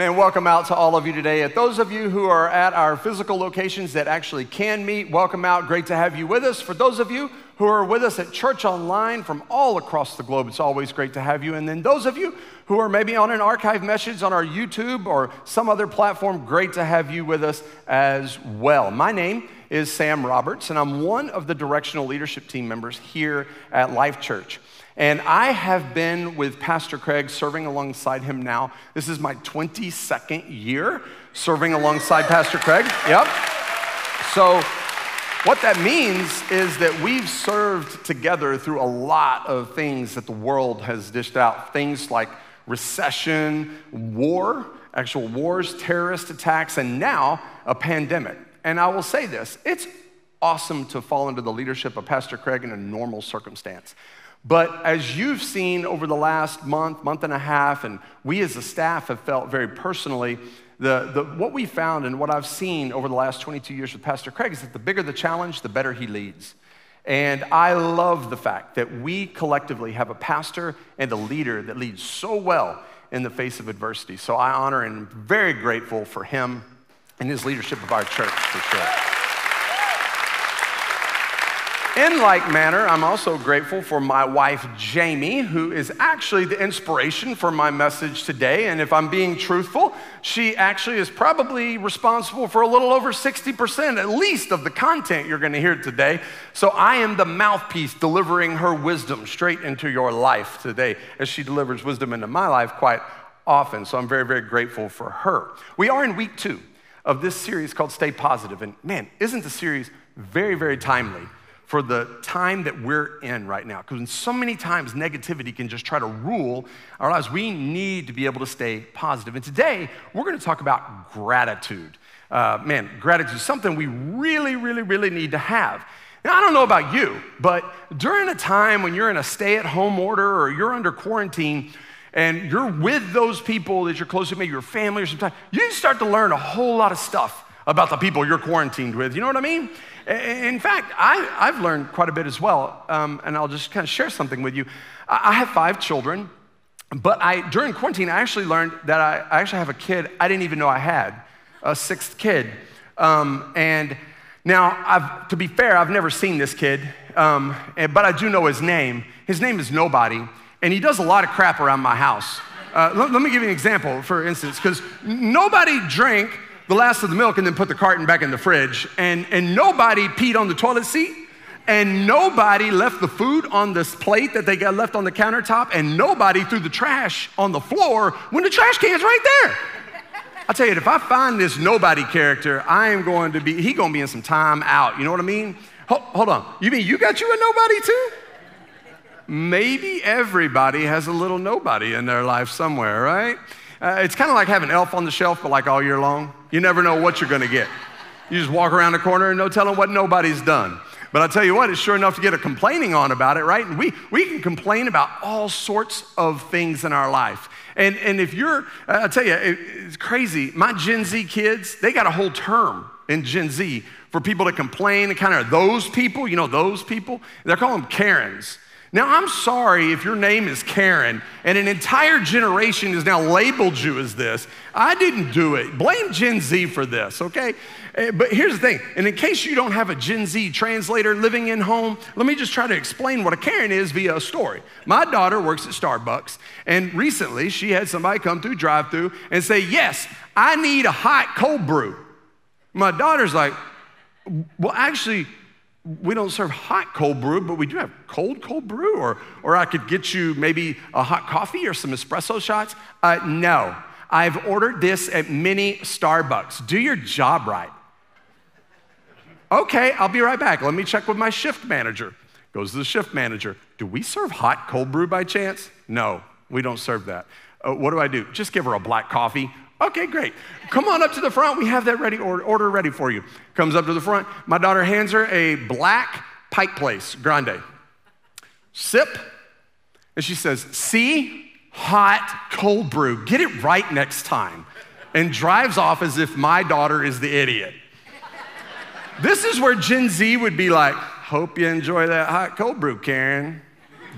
Man, welcome out to all of you today. At those of you who are at our physical locations that actually can meet, welcome out. Great to have you with us. For those of you who are with us at Church Online from all across the globe, it's always great to have you. And then those of you who are maybe on an archive message on our YouTube or some other platform, great to have you with us as well. My name is Sam Roberts, and I'm one of the directional leadership team members here at Life Church. And I have been with Pastor Craig serving alongside him now. This is my 22nd year serving alongside Pastor Craig. Yep. So, what that means is that we've served together through a lot of things that the world has dished out. Things like recession, war, actual wars, terrorist attacks, and now a pandemic. And I will say this it's awesome to fall under the leadership of Pastor Craig in a normal circumstance. But as you've seen over the last month, month and a half, and we as a staff have felt very personally, the, the, what we found and what I've seen over the last 22 years with Pastor Craig is that the bigger the challenge, the better he leads. And I love the fact that we collectively have a pastor and a leader that leads so well in the face of adversity. So I honor and am very grateful for him and his leadership of our church, for sure. In like manner, I'm also grateful for my wife, Jamie, who is actually the inspiration for my message today. And if I'm being truthful, she actually is probably responsible for a little over 60% at least of the content you're going to hear today. So I am the mouthpiece delivering her wisdom straight into your life today, as she delivers wisdom into my life quite often. So I'm very, very grateful for her. We are in week two of this series called Stay Positive. And man, isn't the series very, very timely? For the time that we're in right now. Because so many times negativity can just try to rule our lives. We need to be able to stay positive. And today, we're going to talk about gratitude. Uh, man, gratitude is something we really, really, really need to have. Now, I don't know about you, but during a time when you're in a stay at home order or you're under quarantine, and you're with those people that you're close to, maybe your family or something, you start to learn a whole lot of stuff about the people you're quarantined with. You know what I mean? In fact, I, have learned quite a bit as well, um, and I'll just kind of share something with you. I, I have five children, but I, during quarantine, I actually learned that I, I, actually have a kid I didn't even know I had, a sixth kid. Um, and now, I've, to be fair, I've never seen this kid, um, but I do know his name. His name is Nobody, and he does a lot of crap around my house. Uh, let, let me give you an example, for instance, because nobody drank the last of the milk and then put the carton back in the fridge. And, and nobody peed on the toilet seat. And nobody left the food on this plate that they got left on the countertop. And nobody threw the trash on the floor when the trash can's right there. I tell you, if I find this nobody character, I am going to be, he to be in some time out. You know what I mean? Hold, hold on. You mean you got you a nobody too? Maybe everybody has a little nobody in their life somewhere, right? Uh, it's kind of like having elf on the shelf, but like all year long. You never know what you're going to get. You just walk around the corner and no telling what nobody's done. But I tell you what, it's sure enough to get a complaining on about it, right? And we, we can complain about all sorts of things in our life. And, and if you're, I'll tell you, it, it's crazy. My Gen Z kids, they got a whole term in Gen Z for people to complain and kind of those people, you know, those people. They're calling them Karens. Now, I'm sorry if your name is Karen and an entire generation has now labeled you as this. I didn't do it. Blame Gen Z for this, okay? Eh, but here's the thing, and in case you don't have a Gen Z translator living in home, let me just try to explain what a Karen is via a story. My daughter works at Starbucks, and recently she had somebody come through drive through and say, Yes, I need a hot cold brew. My daughter's like, Well, actually, we don't serve hot cold brew, but we do have cold cold brew, or, or I could get you maybe a hot coffee or some espresso shots. Uh, no, I've ordered this at many Starbucks. Do your job right. Okay, I'll be right back. Let me check with my shift manager. Goes to the shift manager. Do we serve hot cold brew by chance? No, we don't serve that. Uh, what do I do? Just give her a black coffee. Okay, great. Come on up to the front. We have that ready, order, order ready for you. Comes up to the front. My daughter hands her a black Pike Place Grande. Sip. And she says, See, hot cold brew. Get it right next time. And drives off as if my daughter is the idiot. This is where Gen Z would be like, Hope you enjoy that hot cold brew, Karen.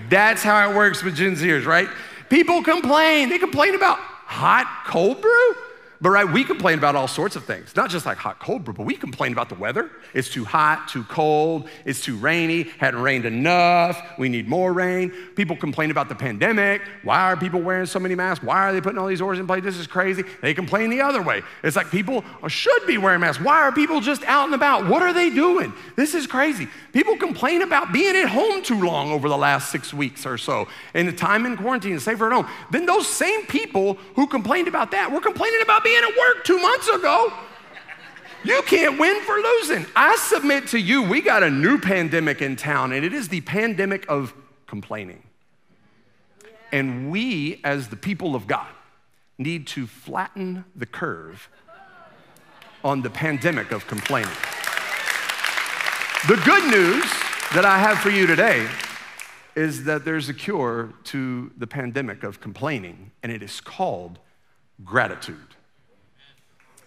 That's how it works with Gen Zers, right? People complain. They complain about hot cold brew? But right, we complain about all sorts of things, not just like hot, cold, but we complain about the weather. It's too hot, too cold, it's too rainy, hadn't rained enough, we need more rain. People complain about the pandemic. Why are people wearing so many masks? Why are they putting all these orders in place? This is crazy. They complain the other way. It's like people should be wearing masks. Why are people just out and about? What are they doing? This is crazy. People complain about being at home too long over the last six weeks or so, and the time in quarantine, safer at home. Then those same people who complained about that were complaining about being being at work two months ago. You can't win for losing. I submit to you, we got a new pandemic in town, and it is the pandemic of complaining. And we, as the people of God, need to flatten the curve on the pandemic of complaining. The good news that I have for you today is that there's a cure to the pandemic of complaining, and it is called gratitude.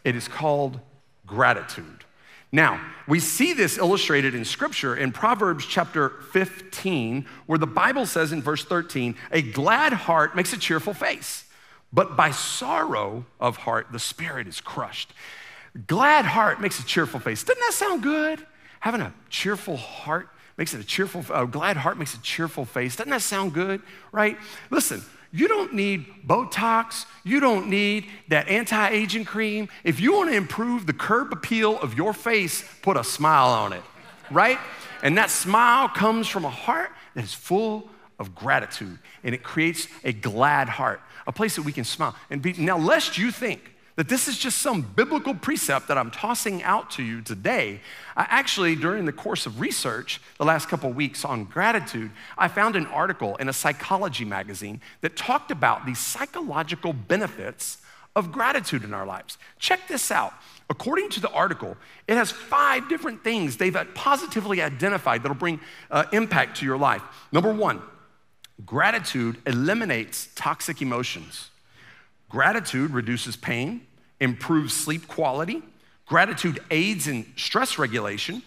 It is called gratitude. Now, we see this illustrated in scripture in Proverbs chapter 15, where the Bible says in verse 13, a glad heart makes a cheerful face, but by sorrow of heart, the spirit is crushed. Glad heart makes a cheerful face. Doesn't that sound good? Having a cheerful heart makes it a cheerful, a glad heart makes a cheerful face. Doesn't that sound good, right? Listen, you don't need Botox. You don't need that anti aging cream. If you want to improve the curb appeal of your face, put a smile on it, right? And that smile comes from a heart that is full of gratitude and it creates a glad heart, a place that we can smile. And be, now, lest you think that this is just some biblical precept that I'm tossing out to you today. I actually, during the course of research the last couple weeks on gratitude, I found an article in a psychology magazine that talked about the psychological benefits of gratitude in our lives. Check this out. According to the article, it has five different things they've positively identified that'll bring uh, impact to your life. Number one, gratitude eliminates toxic emotions. Gratitude reduces pain, improves sleep quality. Gratitude aids in stress regulation.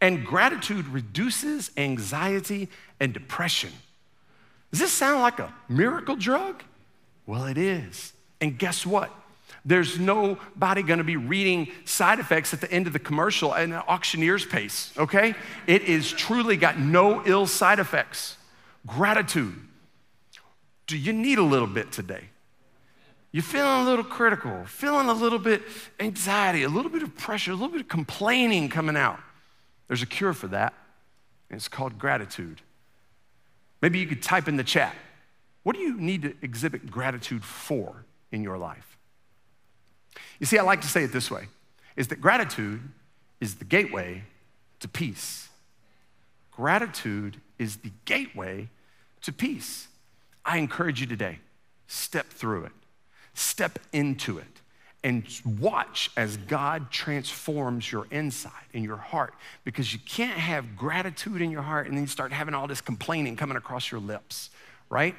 And gratitude reduces anxiety and depression. Does this sound like a miracle drug? Well, it is. And guess what? There's nobody gonna be reading side effects at the end of the commercial at an auctioneer's pace, okay? It is truly got no ill side effects. Gratitude. Do you need a little bit today? You're feeling a little critical, feeling a little bit anxiety, a little bit of pressure, a little bit of complaining coming out. There's a cure for that, and it's called gratitude. Maybe you could type in the chat. What do you need to exhibit gratitude for in your life? You see, I like to say it this way is that gratitude is the gateway to peace. Gratitude is the gateway to peace. I encourage you today, step through it. Step into it and watch as God transforms your inside and your heart because you can't have gratitude in your heart and then you start having all this complaining coming across your lips, right?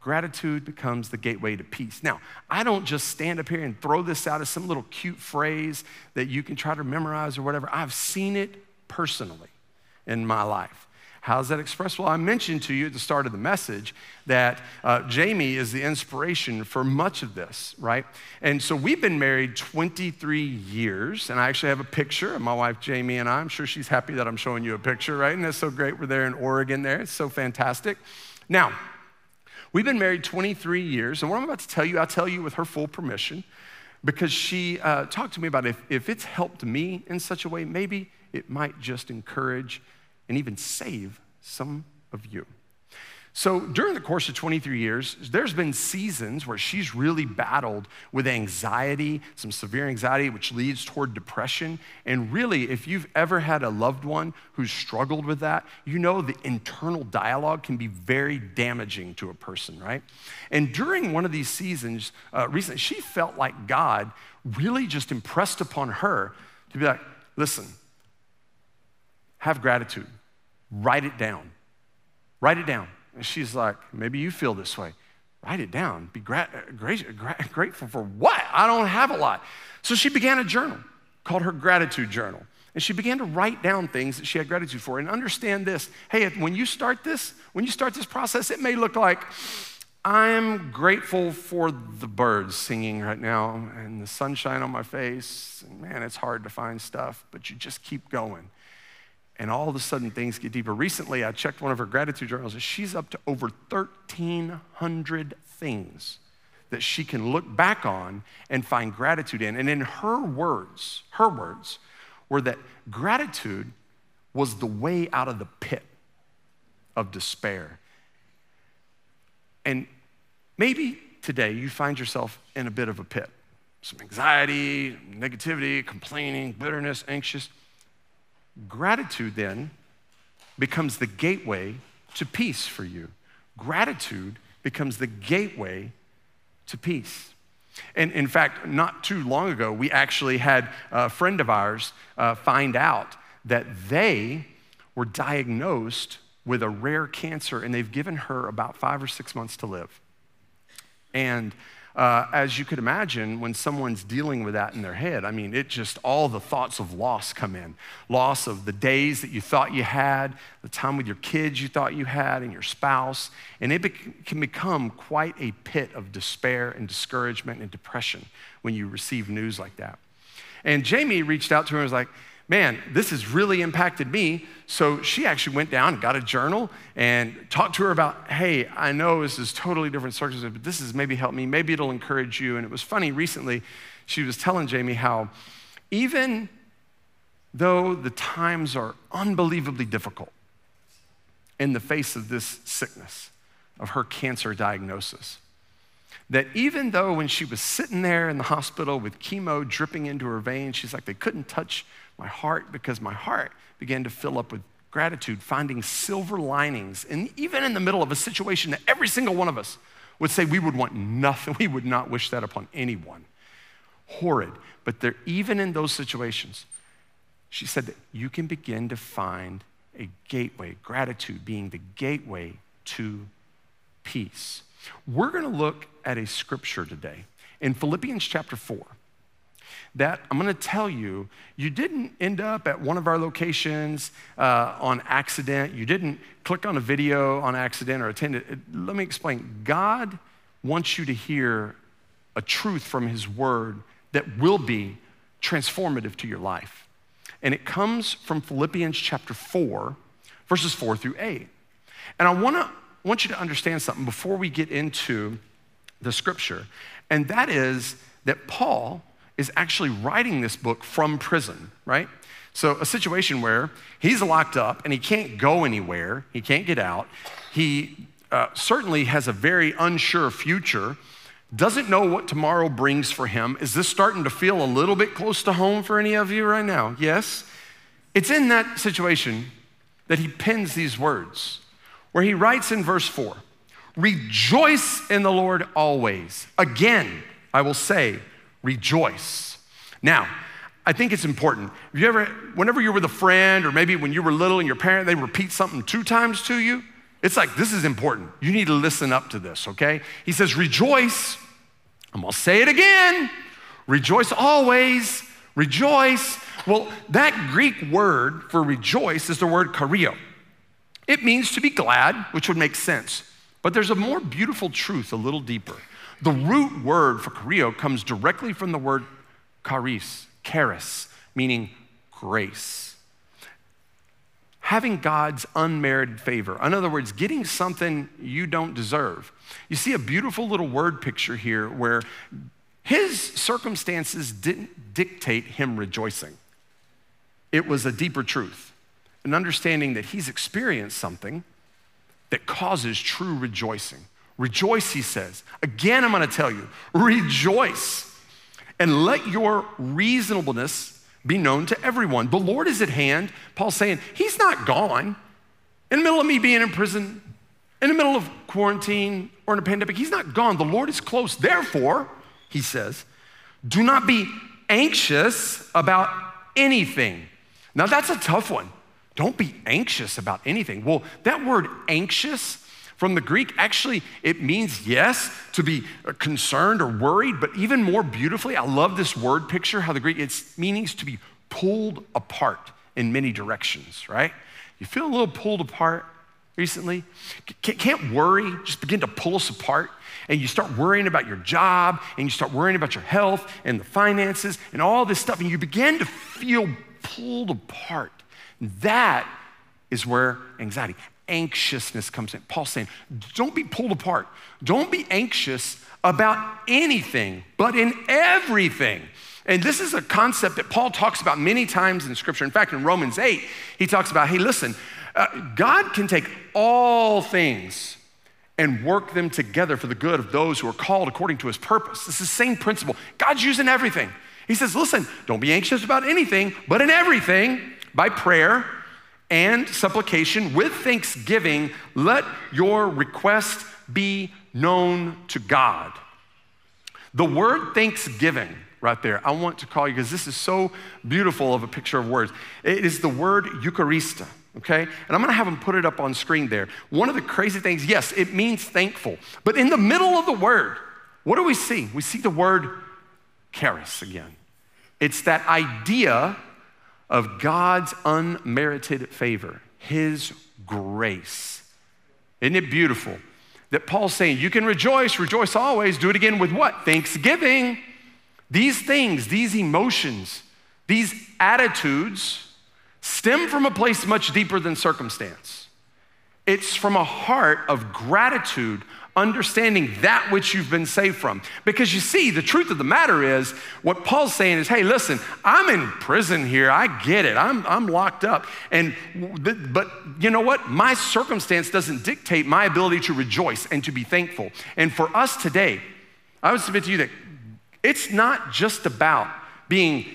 Gratitude becomes the gateway to peace. Now, I don't just stand up here and throw this out as some little cute phrase that you can try to memorize or whatever. I've seen it personally in my life. How's that expressed? Well, I mentioned to you at the start of the message that uh, Jamie is the inspiration for much of this, right? And so we've been married 23 years, and I actually have a picture of my wife Jamie and I. I'm sure she's happy that I'm showing you a picture, right? And that's so great. We're there in Oregon there. It's so fantastic. Now, we've been married 23 years, and what I'm about to tell you, I'll tell you with her full permission because she uh, talked to me about if, if it's helped me in such a way, maybe it might just encourage and even save some of you. So, during the course of 23 years, there's been seasons where she's really battled with anxiety, some severe anxiety, which leads toward depression. And really, if you've ever had a loved one who's struggled with that, you know the internal dialogue can be very damaging to a person, right? And during one of these seasons, uh, recently, she felt like God really just impressed upon her to be like, listen, have gratitude Write it down. Write it down. And she's like, maybe you feel this way. Write it down. Be gra- uh, gra- gra- grateful for what? I don't have a lot. So she began a journal called her gratitude journal. And she began to write down things that she had gratitude for. And understand this hey, when you start this, when you start this process, it may look like, I'm grateful for the birds singing right now and the sunshine on my face. And man, it's hard to find stuff, but you just keep going. And all of a sudden, things get deeper. Recently, I checked one of her gratitude journals, and she's up to over 1,300 things that she can look back on and find gratitude in. And in her words, her words were that gratitude was the way out of the pit of despair. And maybe today you find yourself in a bit of a pit some anxiety, negativity, complaining, bitterness, anxious. Gratitude then becomes the gateway to peace for you. Gratitude becomes the gateway to peace. And in fact, not too long ago, we actually had a friend of ours uh, find out that they were diagnosed with a rare cancer and they've given her about five or six months to live. And uh, as you could imagine, when someone's dealing with that in their head, I mean, it just all the thoughts of loss come in loss of the days that you thought you had, the time with your kids you thought you had, and your spouse. And it can become quite a pit of despair and discouragement and depression when you receive news like that. And Jamie reached out to her and was like, man, this has really impacted me. So she actually went down got a journal and talked to her about, hey, I know this is totally different circumstances, but this has maybe helped me. Maybe it'll encourage you. And it was funny recently, she was telling Jamie how even though the times are unbelievably difficult in the face of this sickness, of her cancer diagnosis, that even though when she was sitting there in the hospital with chemo dripping into her veins, she's like, they couldn't touch my heart because my heart began to fill up with gratitude, finding silver linings. And even in the middle of a situation that every single one of us would say we would want nothing, we would not wish that upon anyone. Horrid. But there, even in those situations, she said that you can begin to find a gateway, gratitude being the gateway to peace. We're going to look at a scripture today in Philippians chapter 4 that I'm going to tell you, you didn't end up at one of our locations uh, on accident. You didn't click on a video on accident or attend it. Let me explain. God wants you to hear a truth from His Word that will be transformative to your life. And it comes from Philippians chapter 4, verses 4 through 8. And I want to want you to understand something before we get into the scripture, and that is that Paul is actually writing this book from prison, right? So, a situation where he's locked up and he can't go anywhere, he can't get out. He uh, certainly has a very unsure future, doesn't know what tomorrow brings for him. Is this starting to feel a little bit close to home for any of you right now? Yes? It's in that situation that he pens these words, where he writes in verse 4 Rejoice in the Lord always. Again, I will say, rejoice. Now, I think it's important. Have you ever, whenever you're with a friend, or maybe when you were little and your parent, they repeat something two times to you, it's like, this is important. You need to listen up to this, okay? He says, rejoice. I'm gonna say it again. Rejoice always. Rejoice. Well, that Greek word for rejoice is the word chairo. It means to be glad, which would make sense. But there's a more beautiful truth a little deeper. The root word for chairo comes directly from the word charis, charis, meaning grace. Having God's unmerited favor. In other words, getting something you don't deserve. You see a beautiful little word picture here where his circumstances didn't dictate him rejoicing. It was a deeper truth, an understanding that he's experienced something that causes true rejoicing. Rejoice, he says. Again, I'm going to tell you rejoice and let your reasonableness be known to everyone. The Lord is at hand. Paul's saying, He's not gone. In the middle of me being in prison, in the middle of quarantine or in a pandemic, He's not gone. The Lord is close. Therefore, he says, do not be anxious about anything. Now, that's a tough one. Don't be anxious about anything. Well, that word anxious from the Greek, actually, it means, yes, to be concerned or worried, but even more beautifully, I love this word picture, how the Greek, its meanings to be pulled apart in many directions, right? You feel a little pulled apart, recently? Can't worry just begin to pull us apart? And you start worrying about your job and you start worrying about your health and the finances and all this stuff, and you begin to feel pulled apart. That is where anxiety, anxiousness comes in. Paul's saying, don't be pulled apart. Don't be anxious about anything, but in everything. And this is a concept that Paul talks about many times in Scripture. In fact, in Romans 8, he talks about hey, listen, uh, God can take all things and work them together for the good of those who are called according to his purpose. It's the same principle. God's using everything. He says, listen, don't be anxious about anything, but in everything, by prayer and supplication with thanksgiving, let your request be known to God. The word thanksgiving, right there, I want to call you because this is so beautiful of a picture of words. It is the word Eucharista, okay? And I'm gonna have them put it up on screen there. One of the crazy things, yes, it means thankful, but in the middle of the word, what do we see? We see the word charis again. It's that idea of God's unmerited favor, His grace. Isn't it beautiful? that Paul's saying, you can rejoice, rejoice always. Do it again with what? Thanksgiving. These things, these emotions, these attitudes stem from a place much deeper than circumstance. It's from a heart of gratitude understanding that which you've been saved from. Because you see, the truth of the matter is, what Paul's saying is, hey, listen, I'm in prison here. I get it. I'm, I'm locked up. And, but you know what? My circumstance doesn't dictate my ability to rejoice and to be thankful. And for us today, I would submit to you that it's not just about being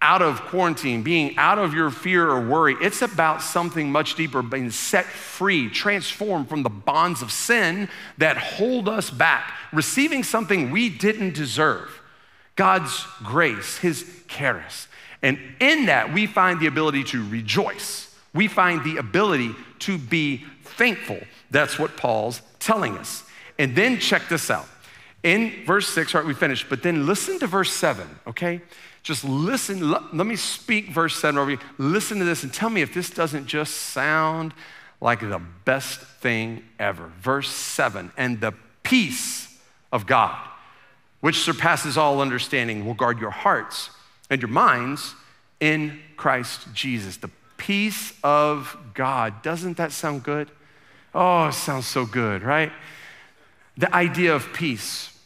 out of quarantine, being out of your fear or worry. It's about something much deeper, being set free, transformed from the bonds of sin that hold us back, receiving something we didn't deserve God's grace, His charis. And in that, we find the ability to rejoice. We find the ability to be thankful. That's what Paul's telling us. And then check this out. In verse six, right, we finished, but then listen to verse seven, okay? Just listen. Let, me speak verse 7 over you. Listen to this and tell me if this doesn't just sound like the best thing ever. Verse 7 And the peace of God, which surpasses all understanding, will guard your hearts and your minds in Christ Jesus. The peace of God. Doesn't that sound good? Oh, it sounds so good, right? The idea of peace.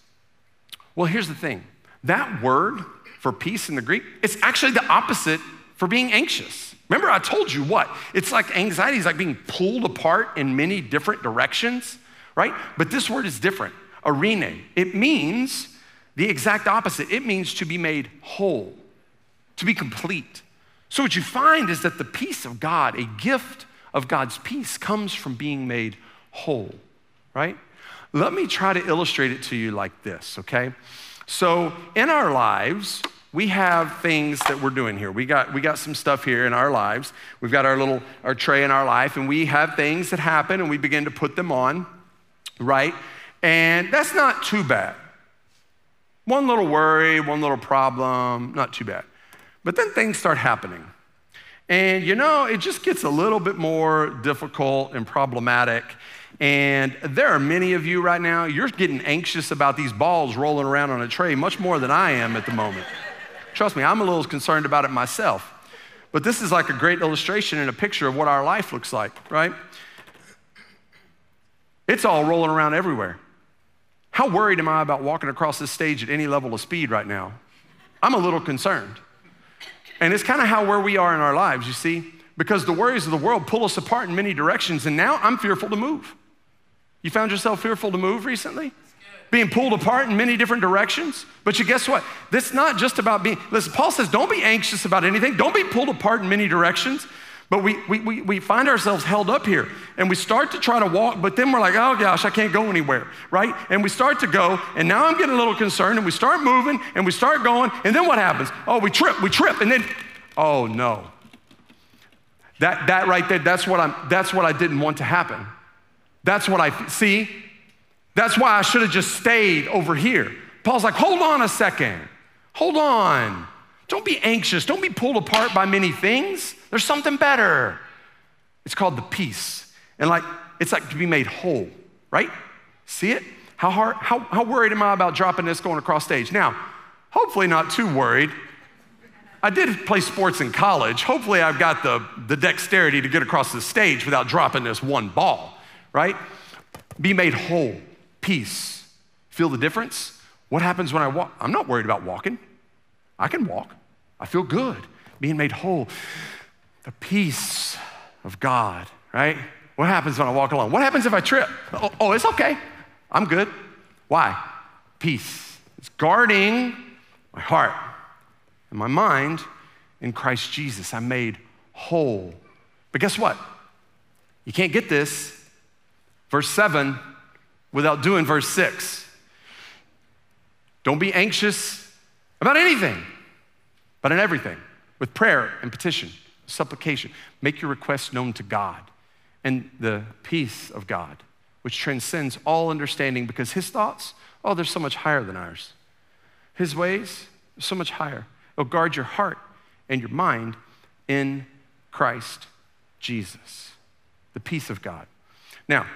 Well, here's the thing that word for peace in the Greek, it's actually the opposite for being anxious. Remember, I told you what? It's like anxiety is like being pulled apart in many different directions, right? But this word is different. Eirene. It means the exact opposite. It means to be made whole, to be complete. So, what you find is that the peace of God, a gift of God's peace, comes from being made whole, right? Let me try to illustrate it to you like this, okay? So, in our lives, we have things that we're doing here. We got, we got some stuff here in our lives. We've got our little our tray in our life, and we have things that happen, and we begin to put them on, right? And that's not too bad. One little worry, one little problem, not too bad. But then things start happening. And you know, it just gets a little bit more difficult and problematic. And there are many of you right now, you're getting anxious about these balls rolling around on a tray much more than I am at the moment. Trust me, I'm a little concerned about it myself. But this is like a great illustration and a picture of what our life looks like, right? It's all rolling around everywhere. How worried am I about walking across this stage at any level of speed right now? I'm a little concerned. And it's kind of how where we are in our lives, you see, because the worries of the world pull us apart in many directions, and now I'm fearful to move. You found yourself fearful to move recently? Being pulled apart in many different directions? But you guess what? This is not just about being, listen, Paul says, don't be anxious about anything. Don't be pulled apart in many directions. But we, we, we, we find ourselves held up here and we start to try to walk, but then we're like, oh gosh, I can't go anywhere, right? And we start to go, and now I'm getting a little concerned, and we start moving and we start going, and then what happens? Oh, we trip, we trip, and then, oh no. That, that right there, that's what, I'm, that's what I didn't want to happen. That's what I see. That's why I should have just stayed over here. Paul's like, hold on a second. Hold on. Don't be anxious. Don't be pulled apart by many things. There's something better. It's called the peace. And like, it's like to be made whole, right? See it? How hard, how, how worried am I about dropping this going across stage? Now, hopefully not too worried. I did play sports in college. Hopefully I've got the, the dexterity to get across the stage without dropping this one ball, right? Be made whole, peace. Feel the difference? What happens when I walk? I'm not worried about walking. I can walk. I feel good, being made whole. The peace of God, right? What happens when I walk along? What happens if I trip? Oh, oh it's okay. I'm good. Why? Peace. It's guarding my heart and my mind in Christ Jesus. I'm made whole. But guess what? You can't get this, verse 7, without doing verse 6. Don't be anxious about anything, but in everything, with prayer and petition, supplication. Make your requests known to God and the peace of God, which transcends all understanding because his thoughts, oh, they're so much higher than ours. His ways so much higher. It'll guard your heart and your mind in Christ Jesus, the peace of God. Now,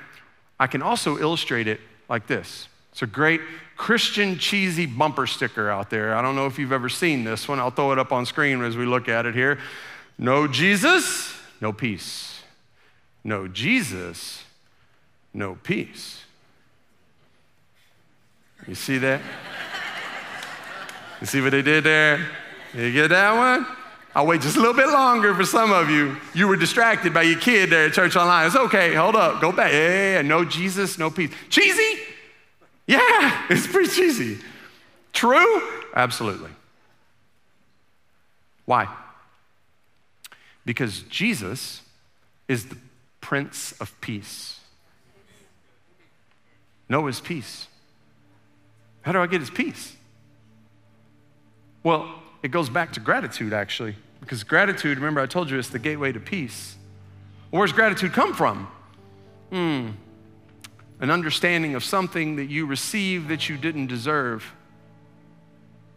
I can also illustrate it like this. It's a great Christian cheesy bumper sticker out there. I don't know if you've ever seen this one. I'll throw it up on screen as we look at it here. No Jesus, no peace. No Jesus, no peace. You see that? You see what they did there? You get that one? I'll wait just a little bit longer for some of you. You were distracted by your kid there at church online. It's okay. Hold up. Go back. Yeah, no Jesus, no peace. Cheesy? Yeah, it's pretty cheesy. True? Absolutely. Why? Because Jesus is the Prince of Peace. Know his peace. How do I get his peace? Well, it goes back to gratitude, actually, because gratitude, remember, I told you it's the gateway to peace. Where's gratitude come from? Hmm, an understanding of something that you received that you didn't deserve.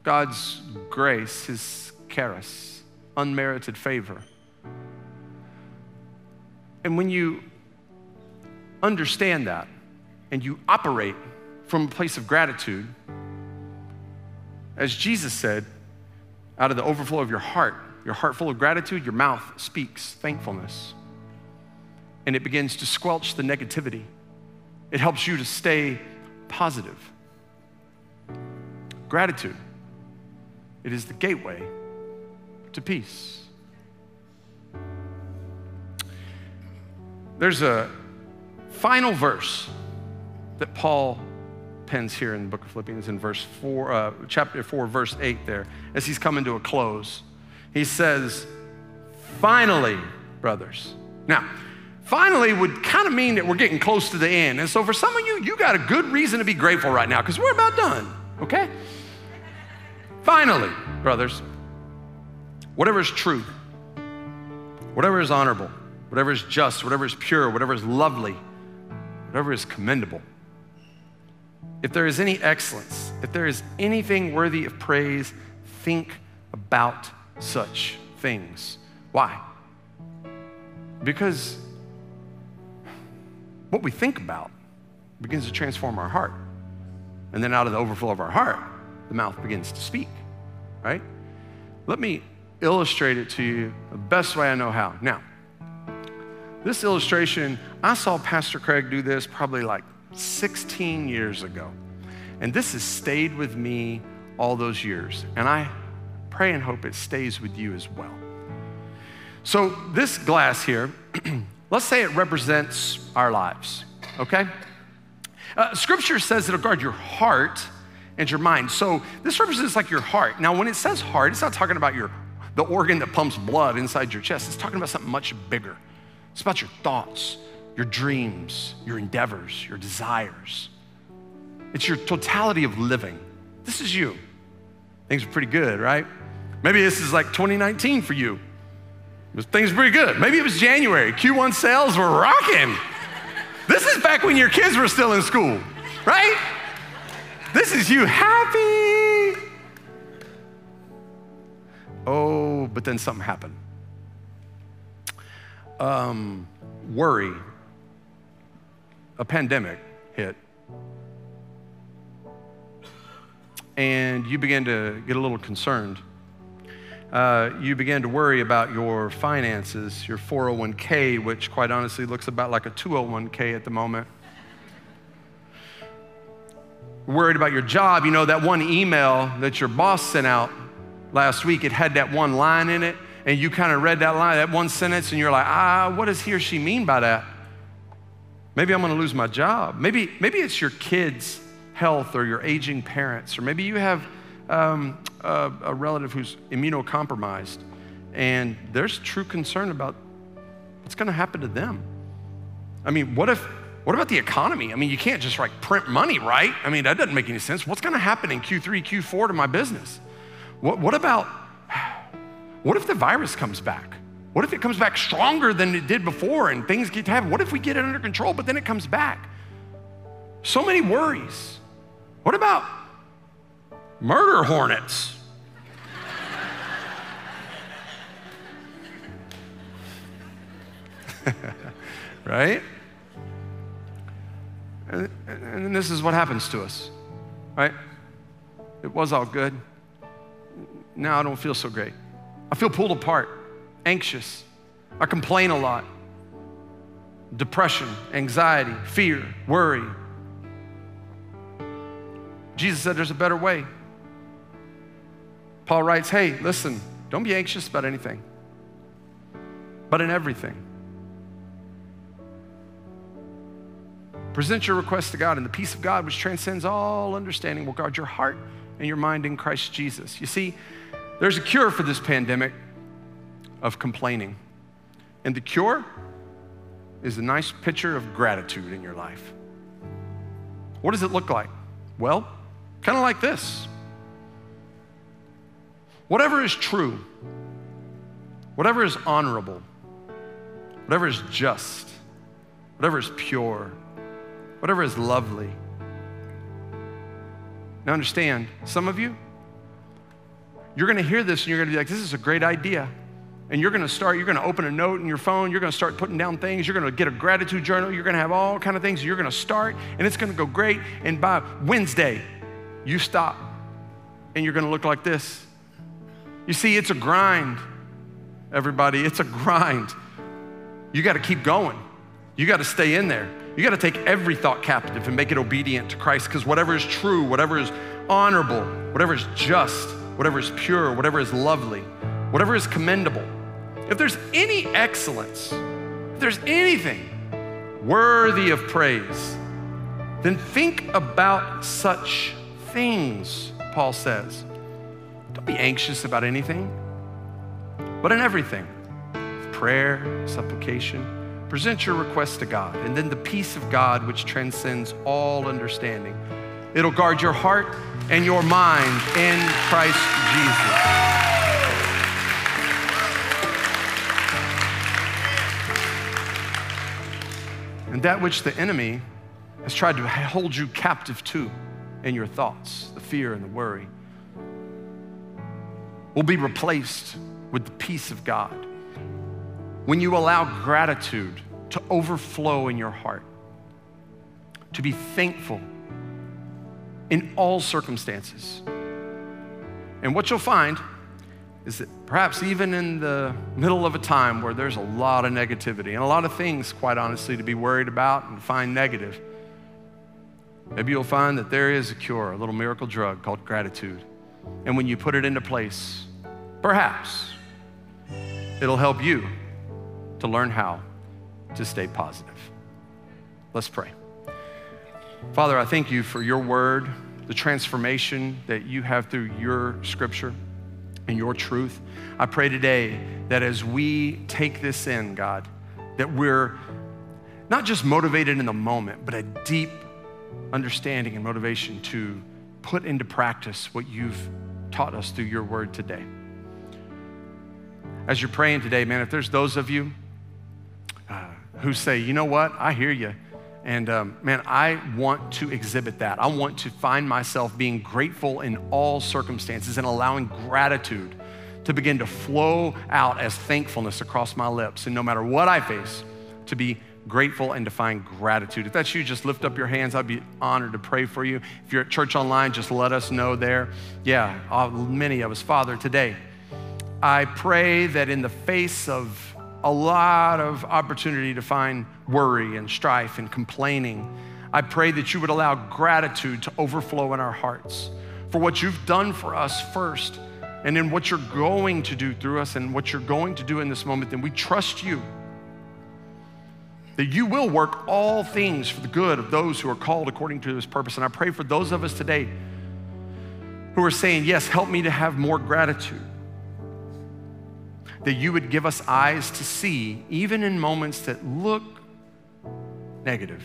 God's grace, His charis, unmerited favor. And when you understand that and you operate from a place of gratitude, as Jesus said, out of the overflow of your heart, your heart full of gratitude, your mouth speaks thankfulness. And it begins to squelch the negativity. It helps you to stay positive. Gratitude, it is the gateway to peace. There's a final verse that Paul pens here in the book of Philippians in verse 4, uh, chapter 4, verse 8 there, as he's coming to a close. He says, Finally, brothers. Now, finally would kind of mean that we're getting close to the end. And so for some of you, you got a good reason to be grateful right now because we're about done, okay? Finally, brothers, whatever is true, whatever is honorable, whatever is just, whatever is pure, whatever is lovely, whatever is commendable. If there is any excellence, if there is anything worthy of praise, think about such things. Why? Because what we think about begins to transform our heart. And then out of the overflow of our heart, the mouth begins to speak, right? Let me illustrate it to you the best way I know how. Now, this illustration, I saw Pastor Craig do this probably like 16 years ago. And this has stayed with me all those years. And I pray and hope it stays with you as well. So, this glass here, let's say it represents our lives, okay? Uh, scripture says it'll guard your heart and your mind. So, this represents like your heart. Now, when it says heart, it's not talking about your the organ that pumps blood inside your chest. It's talking about something much bigger. It's about your thoughts, your dreams, your endeavors, your desires. It's your totality of living. This is you. Things are pretty good, right? Maybe this is like 2019 for you. Things are pretty good. Maybe it was January. Q1 sales were rocking. This is back when your kids were still in school, right? This is you happy. Oh, but then something happened um, worry a pandemic hit, and you began to get a little concerned. Uh, you begin to worry about your finances, your 401k, which quite honestly looks about like a 201k at the moment. Worried about your job, you know, that one email that your boss sent out last week, it had that one line in it, and you kind of read that line, that one sentence, and you're like, ah, what does he or she mean by that? Maybe I'm gonna lose my job. Maybe, maybe it's your kids' health or your aging parents, or maybe you have um, a, a relative who's immunocompromised, and there's true concern about what's going to happen to them. I mean, what if? What about the economy? I mean, you can't just like print money, right? I mean, that doesn't make any sense. What's going to happen in Q3, Q4 to my business? What, what about? What if the virus comes back? What if it comes back stronger than it did before and things get to happen? What if we get it under control, but then it comes back? So many worries. What about murder hornets. right? And, and this is what happens to us, right? It was all good. Now I don't feel so great. I feel pulled apart, anxious. I complain a lot. Depression, anxiety, fear, worry. Jesus said there's a better way. Paul writes, hey, listen, don't be anxious about anything, but in everything. Present your request to God, and the peace of God, which transcends all understanding, will guard your heart and your mind in Christ Jesus. You see, there's a cure for this pandemic of complaining. And the cure is a nice picture of gratitude in your life. What does it look like? Well, kind of like this. Whatever is true, whatever is honorable, whatever is just, whatever is pure, whatever is lovely. Now, understand, some of you, you're going to hear this and you're going to be like, this is a great idea. And you're going to start, you're going to open a note in your phone, you're going to start putting down things, you're going to get a gratitude journal, you're going to have all kind of things, you're going to start, and it's going to go great. And by Wednesday, you stop, and you're going to look like this. You see, it's a grind, everybody. It's a grind. You got to keep going. You got to stay in there. You got to take every thought captive and make it obedient to Christ because whatever is true, whatever is honorable, whatever is just, whatever is pure, whatever is lovely, whatever is commendable, if there's any excellence, if there's anything worthy of praise, then think about such things, Paul says. Don't be anxious about anything, but in everything, prayer, supplication, present your requests to God. And then the peace of God, which transcends all understanding, it'll guard your heart and your mind in Christ Jesus. And that which the enemy has tried to hold you captive to in your thoughts, the fear and the worry will be replaced with the peace of God. When you allow gratitude to overflow in your heart, to be thankful in all circumstances. And what you'll find is that perhaps even in the middle of a time where there's a lot of negativity and a lot of things, quite honestly, to be worried about and find negative, maybe you'll find that there is a cure, a little miracle drug called gratitude. And when you put it into place, perhaps it'll help you to learn how to stay positive. Let's pray. Father, I thank you for your word, the transformation that you have through your scripture and your truth. I pray today that as we take this in, God, that we're not just motivated in the moment, but a deep understanding and motivation to put into practice what you've taught us through your word today. As you're praying today, man, if there's those of you uh, who say, you know what, I hear you. And um, man, I want to exhibit that. I want to find myself being grateful in all circumstances and allowing gratitude to begin to flow out as thankfulness across my lips. And no matter what I face, to be grateful and to find gratitude. If that's you, just lift up your hands. I'd be honored to pray for you. If you're at church online, just let us know there. Yeah, uh, many of us. Father, today, I pray that in the face of a lot of opportunity to find worry and strife and complaining, I pray that you would allow gratitude to overflow in our hearts for what you've done for us first and in what you're going to do through us and what you're going to do in this moment. Then we trust you that you will work all things for the good of those who are called according to his purpose. And I pray for those of us today who are saying, Yes, help me to have more gratitude. That you would give us eyes to see, even in moments that look negative,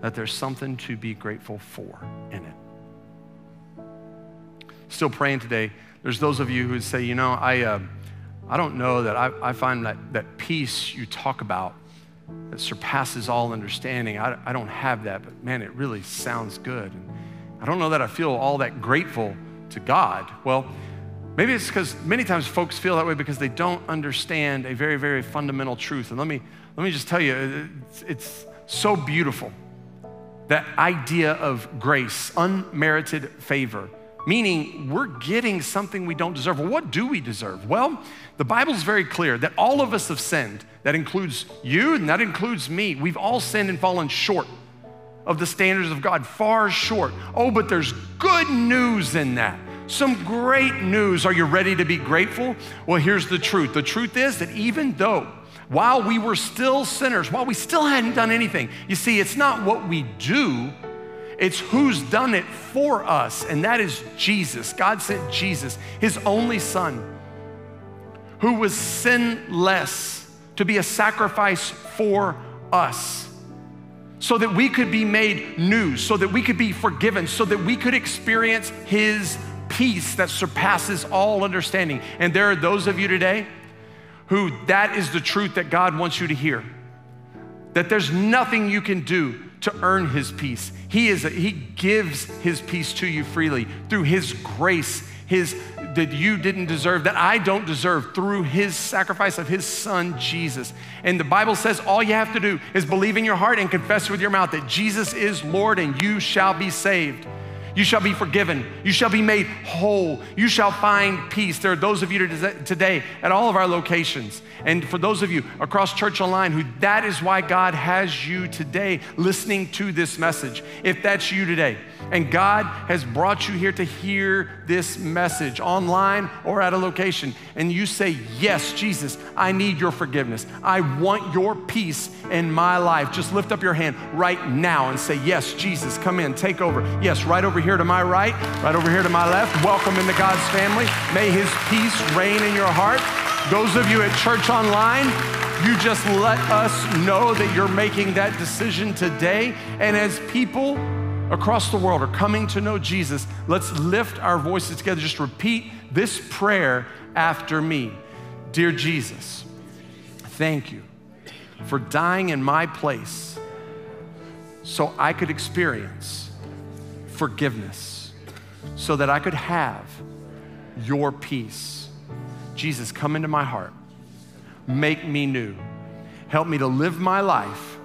that there's something to be grateful for in it. Still praying today. There's those of you who say, you know, I, uh, I don't know that I, I find that, that peace you talk about that surpasses all understanding. I, I don't have that, but man, it really sounds good. And I don't know that I feel all that grateful to God. Well, maybe it's because many times folks feel that way because they don't understand a very, very fundamental truth. And let me, let me just tell you, it's, it's so beautiful. That idea of grace, unmerited favor meaning we're getting something we don't deserve. Well, what do we deserve? Well, the Bible's very clear that all of us have sinned. That includes you and that includes me. We've all sinned and fallen short of the standards of God, far short. Oh, but there's good news in that. Some great news. Are you ready to be grateful? Well, here's the truth the truth is that even though while we were still sinners, while we still hadn't done anything, you see, it's not what we do, it's who's done it for us, and that is Jesus. God sent Jesus, his only son, who was sinless to be a sacrifice for us so that we could be made new, so that we could be forgiven, so that we could experience his peace that surpasses all understanding. And there are those of you today who that is the truth that God wants you to hear. That there's nothing you can do to earn his peace. He is a, he gives his peace to you freely through his grace, his that you didn't deserve, that I don't deserve through his sacrifice of his son Jesus. And the Bible says all you have to do is believe in your heart and confess with your mouth that Jesus is Lord and you shall be saved. You shall be forgiven. You shall be made whole. You shall find peace. There are those of you today at all of our locations. And for those of you across Church Online who that is why God has you today listening to this message. If that's you today, and God has brought you here to hear this message online or at a location, and you say, Yes, Jesus, I need your forgiveness. I want your peace in my life. Just lift up your hand right now and say, Yes, Jesus, come in, take over. Yes, right over here to my right, right over here to my left. Welcome into God's family. May his peace reign in your heart. Those of you at Church Online, you just let us know that you're making that decision today. And as people, across the world are coming to know Jesus, let's lift our voices together. Just repeat this prayer after me. Dear Jesus, thank you for dying in my place so I could experience forgiveness, so that I could have your peace. Jesus, come into my heart. Make me new. Help me to live my life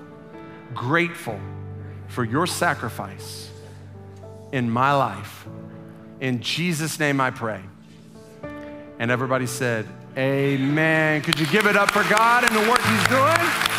grateful for your sacrifice in my life. In Jesus' name I pray. And everybody said, Amen. Could you give it up for God and the work He's doing?